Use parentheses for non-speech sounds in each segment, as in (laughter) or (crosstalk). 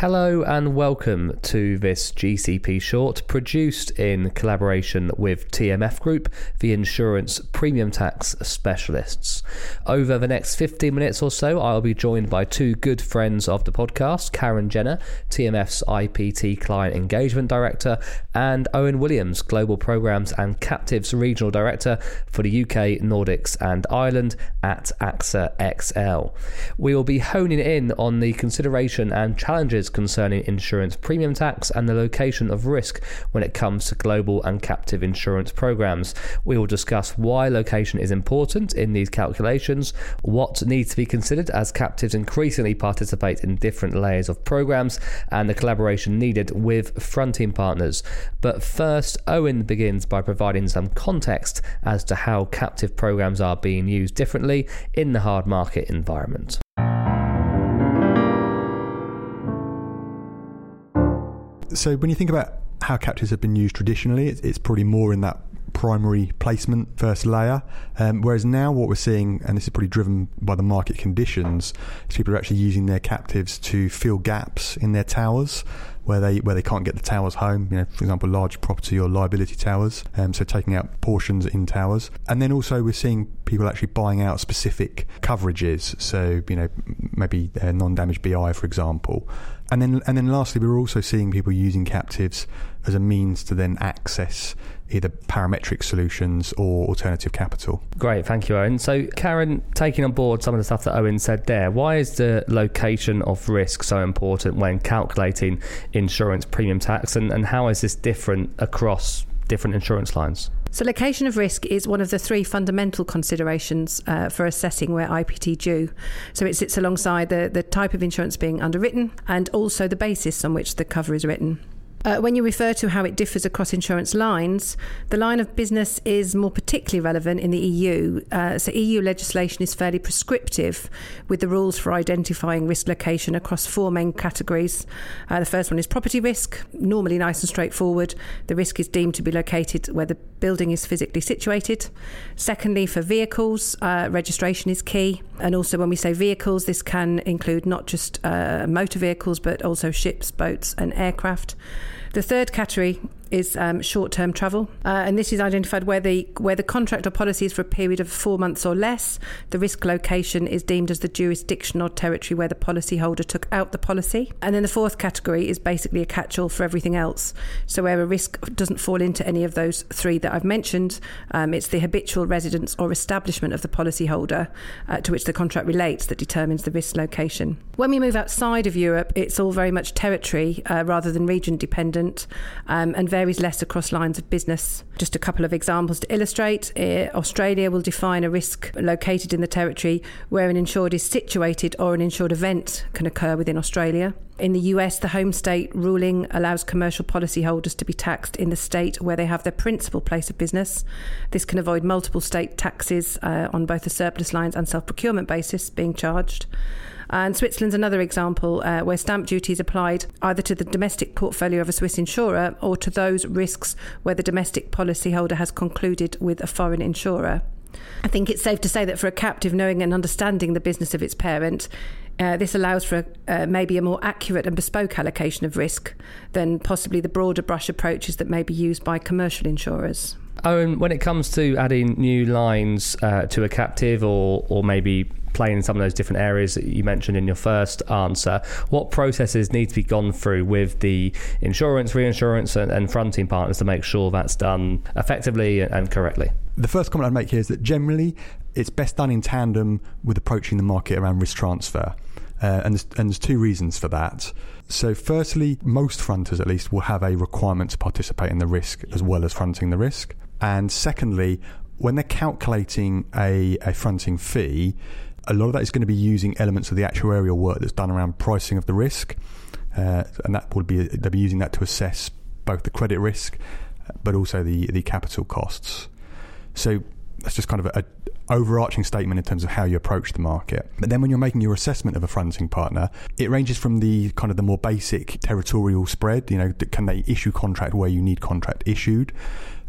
Hello and welcome to this GCP short produced in collaboration with TMF Group, the insurance premium tax specialists. Over the next 15 minutes or so, I'll be joined by two good friends of the podcast Karen Jenner, TMF's IPT Client Engagement Director, and Owen Williams, Global Programs and Captives Regional Director for the UK, Nordics, and Ireland at AXA XL. We will be honing in on the consideration and challenges concerning insurance premium tax and the location of risk when it comes to global and captive insurance programs. We will discuss why location is important in these calculations, what needs to be considered as captives increasingly participate in different layers of programs, and the collaboration needed with fronting partners. But first, Owen begins by providing some context as to how captive programs are being used differently in the hard market environment. So when you think about how captives have been used traditionally, it's, it's probably more in that primary placement first layer. Um, whereas now, what we're seeing, and this is probably driven by the market conditions, is people are actually using their captives to fill gaps in their towers where they where they can't get the towers home. You know, for example, large property or liability towers. Um, so taking out portions in towers, and then also we're seeing people actually buying out specific coverages. So you know, maybe non-damage BI, for example. And then, and then, lastly, we're also seeing people using captives as a means to then access either parametric solutions or alternative capital. Great, thank you, Owen. So, Karen, taking on board some of the stuff that Owen said there, why is the location of risk so important when calculating insurance premium tax, and, and how is this different across different insurance lines? So, location of risk is one of the three fundamental considerations uh, for assessing where IPT due. So, it sits alongside the, the type of insurance being underwritten and also the basis on which the cover is written. Uh, when you refer to how it differs across insurance lines, the line of business is more particularly relevant in the EU. Uh, so, EU legislation is fairly prescriptive with the rules for identifying risk location across four main categories. Uh, the first one is property risk, normally nice and straightforward. The risk is deemed to be located where the building is physically situated. Secondly, for vehicles, uh, registration is key. And also, when we say vehicles, this can include not just uh, motor vehicles, but also ships, boats, and aircraft. The third category is um, short-term travel, uh, and this is identified where the where the contract or policy is for a period of four months or less. The risk location is deemed as the jurisdiction or territory where the policyholder took out the policy. And then the fourth category is basically a catch-all for everything else. So where a risk doesn't fall into any of those three that I've mentioned, um, it's the habitual residence or establishment of the policyholder uh, to which the contract relates that determines the risk location. When we move outside of Europe, it's all very much territory uh, rather than region dependent, um, and varies less across lines of business. Just a couple of examples to illustrate uh, Australia will define a risk located in the territory where an insured is situated or an insured event can occur within Australia. In the US, the home state ruling allows commercial policyholders to be taxed in the state where they have their principal place of business. This can avoid multiple state taxes uh, on both the surplus lines and self procurement basis being charged. And Switzerland's another example uh, where stamp duty is applied either to the domestic portfolio of a Swiss insurer or to those risks where the domestic policyholder has concluded with a foreign insurer. I think it's safe to say that for a captive, knowing and understanding the business of its parent, uh, this allows for uh, maybe a more accurate and bespoke allocation of risk than possibly the broader brush approaches that may be used by commercial insurers. Owen, when it comes to adding new lines uh, to a captive or, or maybe playing in some of those different areas that you mentioned in your first answer, what processes need to be gone through with the insurance, reinsurance, and, and fronting partners to make sure that's done effectively and correctly? The first comment I'd make here is that generally it's best done in tandem with approaching the market around risk transfer. Uh, and, there's, and there's two reasons for that. So, firstly, most fronters at least will have a requirement to participate in the risk as well as fronting the risk. And secondly, when they're calculating a, a fronting fee, a lot of that is going to be using elements of the actuarial work that's done around pricing of the risk, uh, and that will be they'll be using that to assess both the credit risk, but also the the capital costs. So that's just kind of a, a overarching statement in terms of how you approach the market. But then when you're making your assessment of a fronting partner, it ranges from the kind of the more basic territorial spread, you know, can they issue contract where you need contract issued,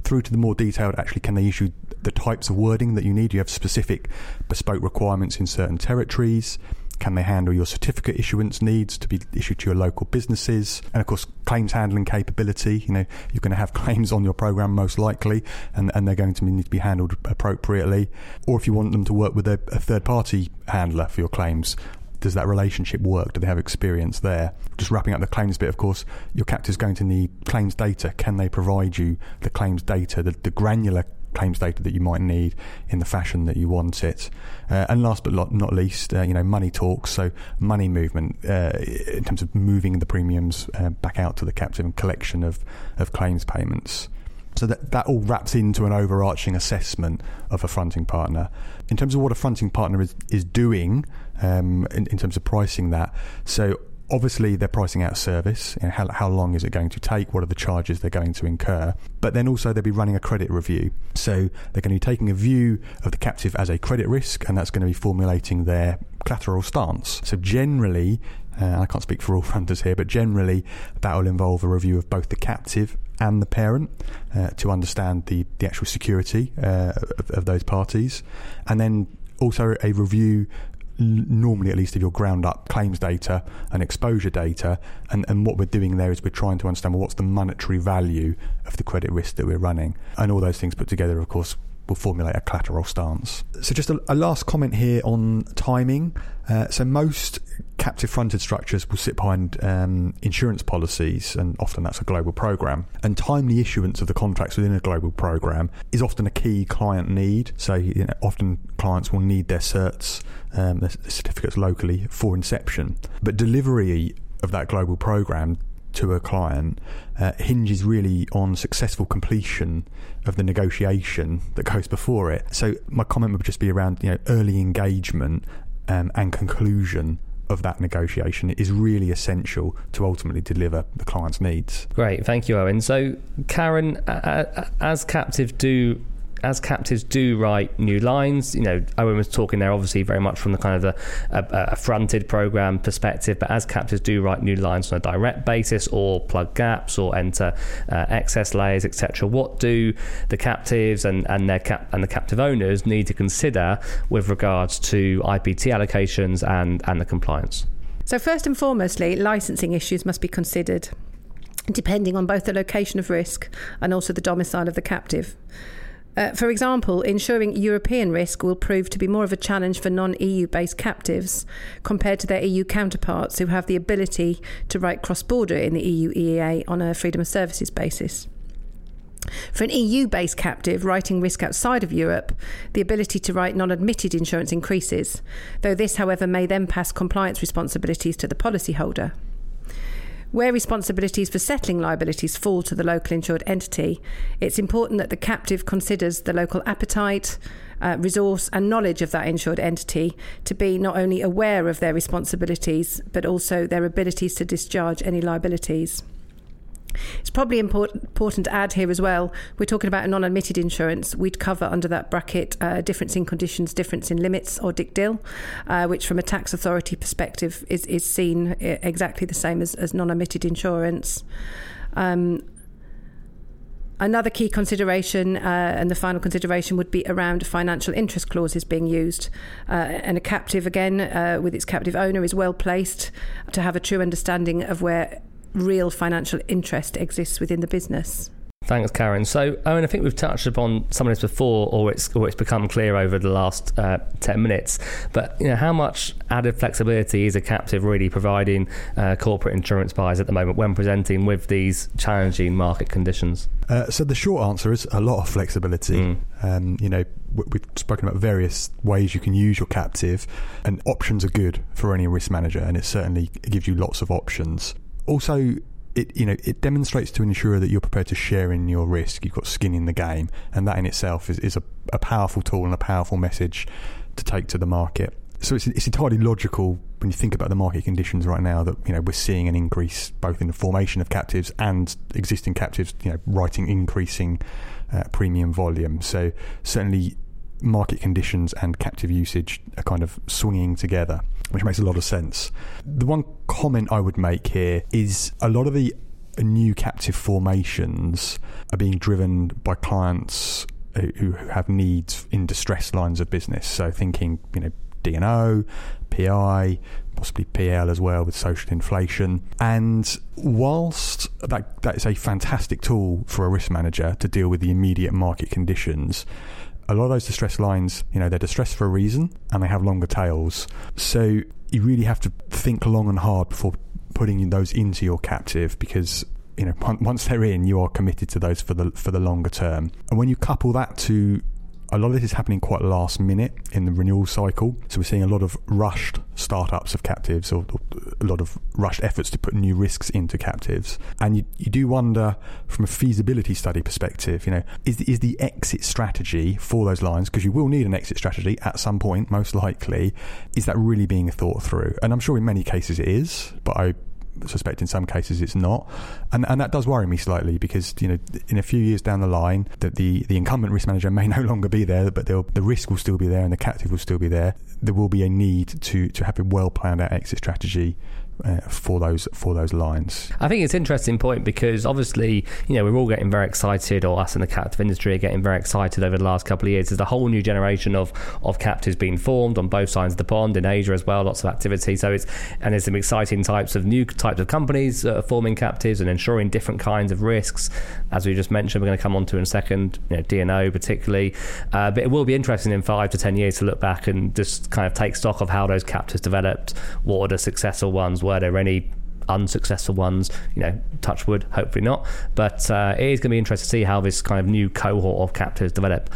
through to the more detailed actually can they issue the types of wording that you need. You have specific bespoke requirements in certain territories. Can they handle your certificate issuance needs to be issued to your local businesses? And of course, claims handling capability. You know, you're going to have (laughs) claims on your program most likely, and, and they're going to need to be handled appropriately. Or if you want them to work with a, a third party handler for your claims, does that relationship work? Do they have experience there? Just wrapping up the claims bit, of course, your captor is going to need claims data. Can they provide you the claims data, the, the granular claims data that you might need in the fashion that you want it. Uh, and last but not least, uh, you know, money talks. So money movement uh, in terms of moving the premiums uh, back out to the captive and collection of, of claims payments. So that, that all wraps into an overarching assessment of a fronting partner. In terms of what a fronting partner is, is doing um, in, in terms of pricing that, so obviously they're pricing out service know, how, how long is it going to take what are the charges they're going to incur but then also they'll be running a credit review so they're going to be taking a view of the captive as a credit risk and that's going to be formulating their collateral stance so generally uh, I can't speak for all (laughs) fronters here, but generally that will involve a review of both the captive and the parent uh, to understand the, the actual security uh, of, of, those parties, and then also a review normally at least of your ground up claims data and exposure data. And, and what we're doing there is we're trying to understand well, what's the monetary value of the credit risk that we're running. And all those things put together, of course, will formulate a collateral stance. So, just a, a last comment here on timing. Uh, so, most captive fronted structures will sit behind um, insurance policies, and often that's a global program. And timely issuance of the contracts within a global program is often a key client need. So, you know, often clients will need their certs, um, their certificates locally for inception. But delivery of that global program to a client uh, hinges really on successful completion of the negotiation that goes before it. So my comment would just be around you know early engagement um, and conclusion of that negotiation is really essential to ultimately deliver the client's needs. Great, thank you, Owen. So, Karen, as captive do as captives do write new lines, you know, Owen was talking there obviously very much from the kind of the a, a fronted program perspective, but as captives do write new lines on a direct basis or plug gaps or enter uh, excess layers, etc. What do the captives and, and their cap and the captive owners need to consider with regards to IPT allocations and, and the compliance? So first and foremostly, licensing issues must be considered depending on both the location of risk and also the domicile of the captive. Uh, for example, ensuring European risk will prove to be more of a challenge for non EU based captives compared to their EU counterparts who have the ability to write cross border in the EU EEA on a freedom of services basis. For an EU based captive writing risk outside of Europe, the ability to write non admitted insurance increases, though this, however, may then pass compliance responsibilities to the policyholder. Where responsibilities for settling liabilities fall to the local insured entity, it's important that the captive considers the local appetite, uh, resource, and knowledge of that insured entity to be not only aware of their responsibilities, but also their abilities to discharge any liabilities. It's probably important, to add here as well. We're talking about a non admitted insurance. We'd cover under that bracket uh, difference in conditions, difference in limits, or DICDIL, uh, which from a tax authority perspective is, is seen uh, exactly the same as, as non admitted insurance. Um, Another key consideration uh, and the final consideration would be around financial interest clauses being used. Uh, and a captive, again, uh, with its captive owner, is well placed to have a true understanding of where real financial interest exists within the business. Thanks, Karen. So, Owen, I think we've touched upon some of this before, or it's or it's become clear over the last uh, ten minutes. But you know, how much added flexibility is a captive really providing uh, corporate insurance buyers at the moment when presenting with these challenging market conditions? Uh, so, the short answer is a lot of flexibility. Mm. Um, you know, we've spoken about various ways you can use your captive, and options are good for any risk manager, and it certainly gives you lots of options also it you know it demonstrates to an insurer that you're prepared to share in your risk. You've got skin in the game, and that in itself is, is a, a powerful tool and a powerful message to take to the market. So it's it's entirely logical when you think about the market conditions right now that you know we're seeing an increase both in the formation of captives and existing captives, you know, writing increasing uh, premium volume. So certainly market conditions and captive usage are kind of swinging together, which makes a lot of sense. The one comment I would make here is a lot of the new captive formations are being driven by clients who have needs in distressed lines of business. So thinking, you know, D&O, PI, possibly PL as well with social inflation. And whilst that, that is a fantastic tool for a risk manager to deal with the immediate market conditions, a lot of those distress lines, you know, they're distressed for a reason and they have longer tails. So you really have to think long and hard before putting those into your captive because you know once they're in, you are committed to those for the for the longer term. And when you couple that to a lot of this is happening quite last minute in the renewal cycle. So we're seeing a lot of rushed startups of captives or, a lot of rushed efforts to put new risks into captives. And you, you do wonder from a feasibility study perspective, you know, is, is the exit strategy for those lines, because you will need an exit strategy at some point, most likely, is that really being thought through? And I'm sure in many cases it is, but I suspect in some cases it's not, and and that does worry me slightly because you know in a few years down the line that the the incumbent risk manager may (laughs) no longer be there, but the risk will still be there and the captive will still be there. There will be a need to to have a well planned out exit strategy uh, for those for those lines. I think it's an interesting point because obviously you know we're all getting very excited, or us in the captive industry are getting very excited over the last couple of years. There's a whole new generation of of captives being formed on both sides of the pond in Asia as well. Lots of activity. So it's and there's some exciting types of new types of companies uh, forming captives and ensuring different kinds of risks. As we just mentioned, we're going to come on to in a second. You know, D&O particularly, uh, but it will be interesting in five to ten years to look back and just kind of take stock of how those captives developed. What are the successful ones? Were there any unsuccessful ones. You know, touch wood, hopefully not. But uh, it is going to be interesting to see how this kind of new cohort of captives develop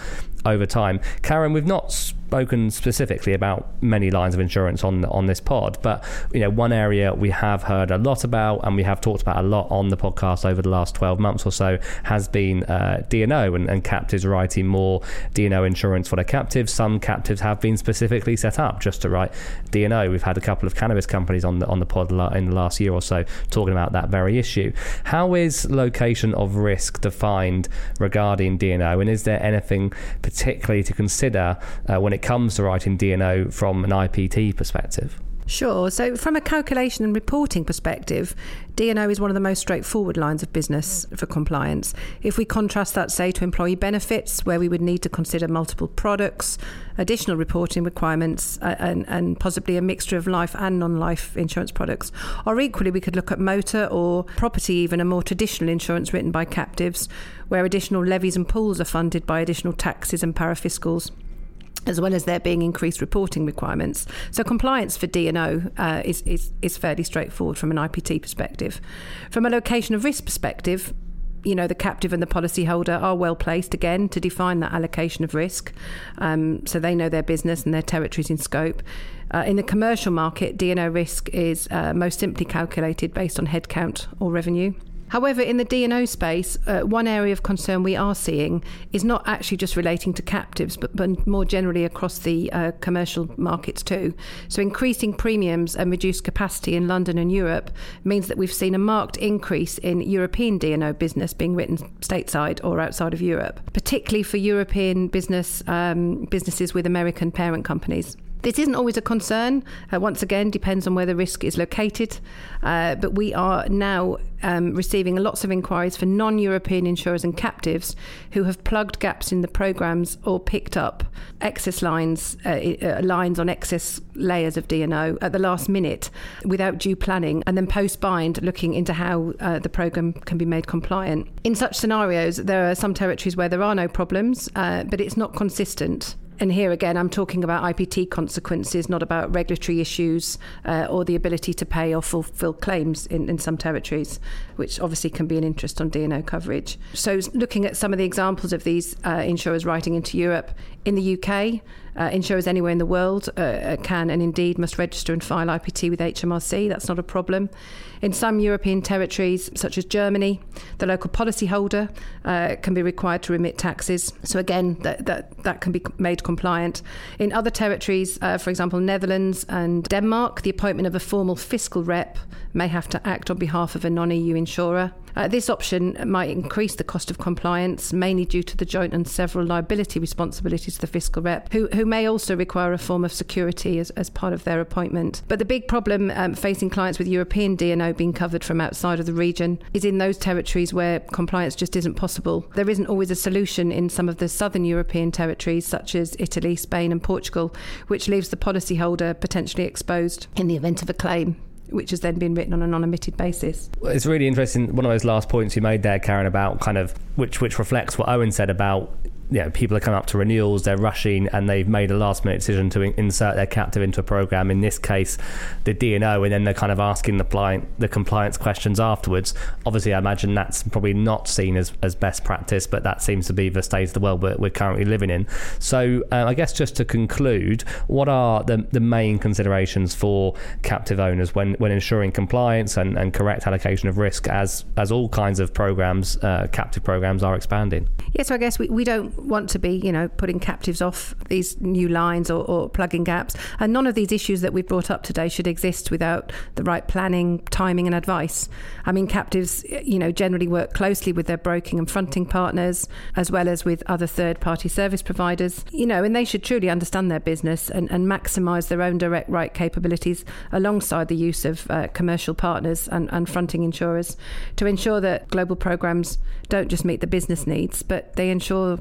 over time. Karen, we've not spoken specifically about many lines of insurance on on this pod, but you know one area we have heard a lot about and we have talked about a lot on the podcast over the last 12 months or so has been uh, D&O and, and captives writing more D&O insurance for their captives. Some captives have been specifically set up just to write D&O. We've had a couple of cannabis companies on the on the pod in the last year or so talking about that very issue. How is location of risk defined regarding D&O, and is there anything particularly to consider uh, when it comes to writing D&O from an IPT perspective? Sure. So, from a calculation and reporting perspective, D&O is one of the most straightforward lines of business for compliance. If we contrast that, say, to employee benefits, where we would need to consider multiple products, additional reporting requirements, and, and possibly a mixture of life and non life insurance products, or equally, we could look at motor or property, even a more traditional insurance written by captives, where additional levies and pools are funded by additional taxes and parafiscals as well as there being increased reporting requirements. So compliance for D&O uh, is, is, is fairly straightforward from an IPT perspective. From a location of risk perspective, you know, the captive and the policyholder are well placed again to define that allocation of risk. Um, so they know their business and their territories in scope. Uh, in the commercial market, D&O risk is uh, most simply calculated based on headcount or revenue. However, in the D&O space, uh, one area of concern we are seeing is not actually just relating to captives, but, but more generally across the uh, commercial markets too. So, increasing premiums and reduced capacity in London and Europe means that we've seen a marked increase in European D&O business being written stateside or outside of Europe, particularly for European business um, businesses with American parent companies. This isn't always a concern. Uh, once again, depends on where the risk is located. Uh, but we are now um, receiving lots of inquiries for non-European insurers and captives who have plugged gaps in the programs or picked up excess lines, uh, uh lines on excess layers of D&O at the last minute without due planning, and then post-bind looking into how uh, the program can be made compliant. In such scenarios, there are some territories where there are no problems, uh, but it's not consistent. And here again, I'm talking about IPT consequences, not about regulatory issues uh, or the ability to pay or fulfil claims in, in some territories, which obviously can be an interest on D&O coverage. So, looking at some of the examples of these uh, insurers writing into Europe, in the UK, uh, insurers anywhere in the world uh, uh can and indeed must register and file IPT with HMRC. That's not a problem. In some European territories, such as Germany, the local policyholder uh, can be required to remit taxes. So again, that, that, that can be made compliant. In other territories, uh, for example, Netherlands and Denmark, the appointment of a formal fiscal rep may have to act on behalf of a non-EU insurer. Uh, this option might increase the cost of compliance, mainly due to the joint and several liability responsibilities of the fiscal rep, who, who may also require a form of security as, as part of their appointment. But the big problem um, facing clients with European D&O being covered from outside of the region is in those territories where compliance just isn't possible. There isn't always a solution in some of the southern European territories, such as Italy, Spain, and Portugal, which leaves the policyholder potentially exposed in the event of a claim which has then been written on a non-admitted basis. It's really interesting. One of those last points you made there, Karen, about kind of which which reflects what Owen said about you know, people are coming up to renewals, they're rushing, and they've made a last minute decision to in- insert their captive into a program. In this case, the D&O, and then they're kind of asking the, pli- the compliance questions afterwards. Obviously, I imagine that's probably not seen as, as best practice, but that seems to be the state of the world we're, we're currently living in. So, uh, I guess just to conclude, what are the, the main considerations for captive owners when, when ensuring compliance and, and correct allocation of risk as, as all kinds of programs, uh, captive programs, are expanding? Yeah, so I guess we, we don't want to be, you know, putting captives off these new lines or, or plugging gaps. And none of these issues that we've brought up today should exist without the right planning, timing, and advice. I mean, captives, you know, generally work closely with their broking and fronting partners, as well as with other third party service providers, you know, and they should truly understand their business and, and maximise their own direct right capabilities alongside the use of uh, commercial partners and, and fronting insurers to ensure that global programs don't just meet the business needs, but they ensure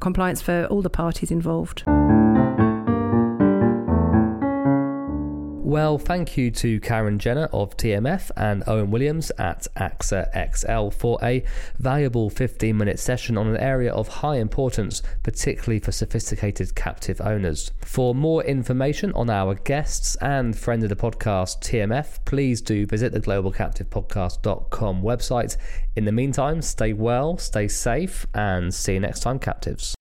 compliance for all the parties involved. Well, thank you to Karen Jenner of TMF and Owen Williams at AXA XL for a valuable 15 minute session on an area of high importance, particularly for sophisticated captive owners. For more information on our guests and friend of the podcast, TMF, please do visit the globalcaptivepodcast.com website. In the meantime, stay well, stay safe, and see you next time, captives.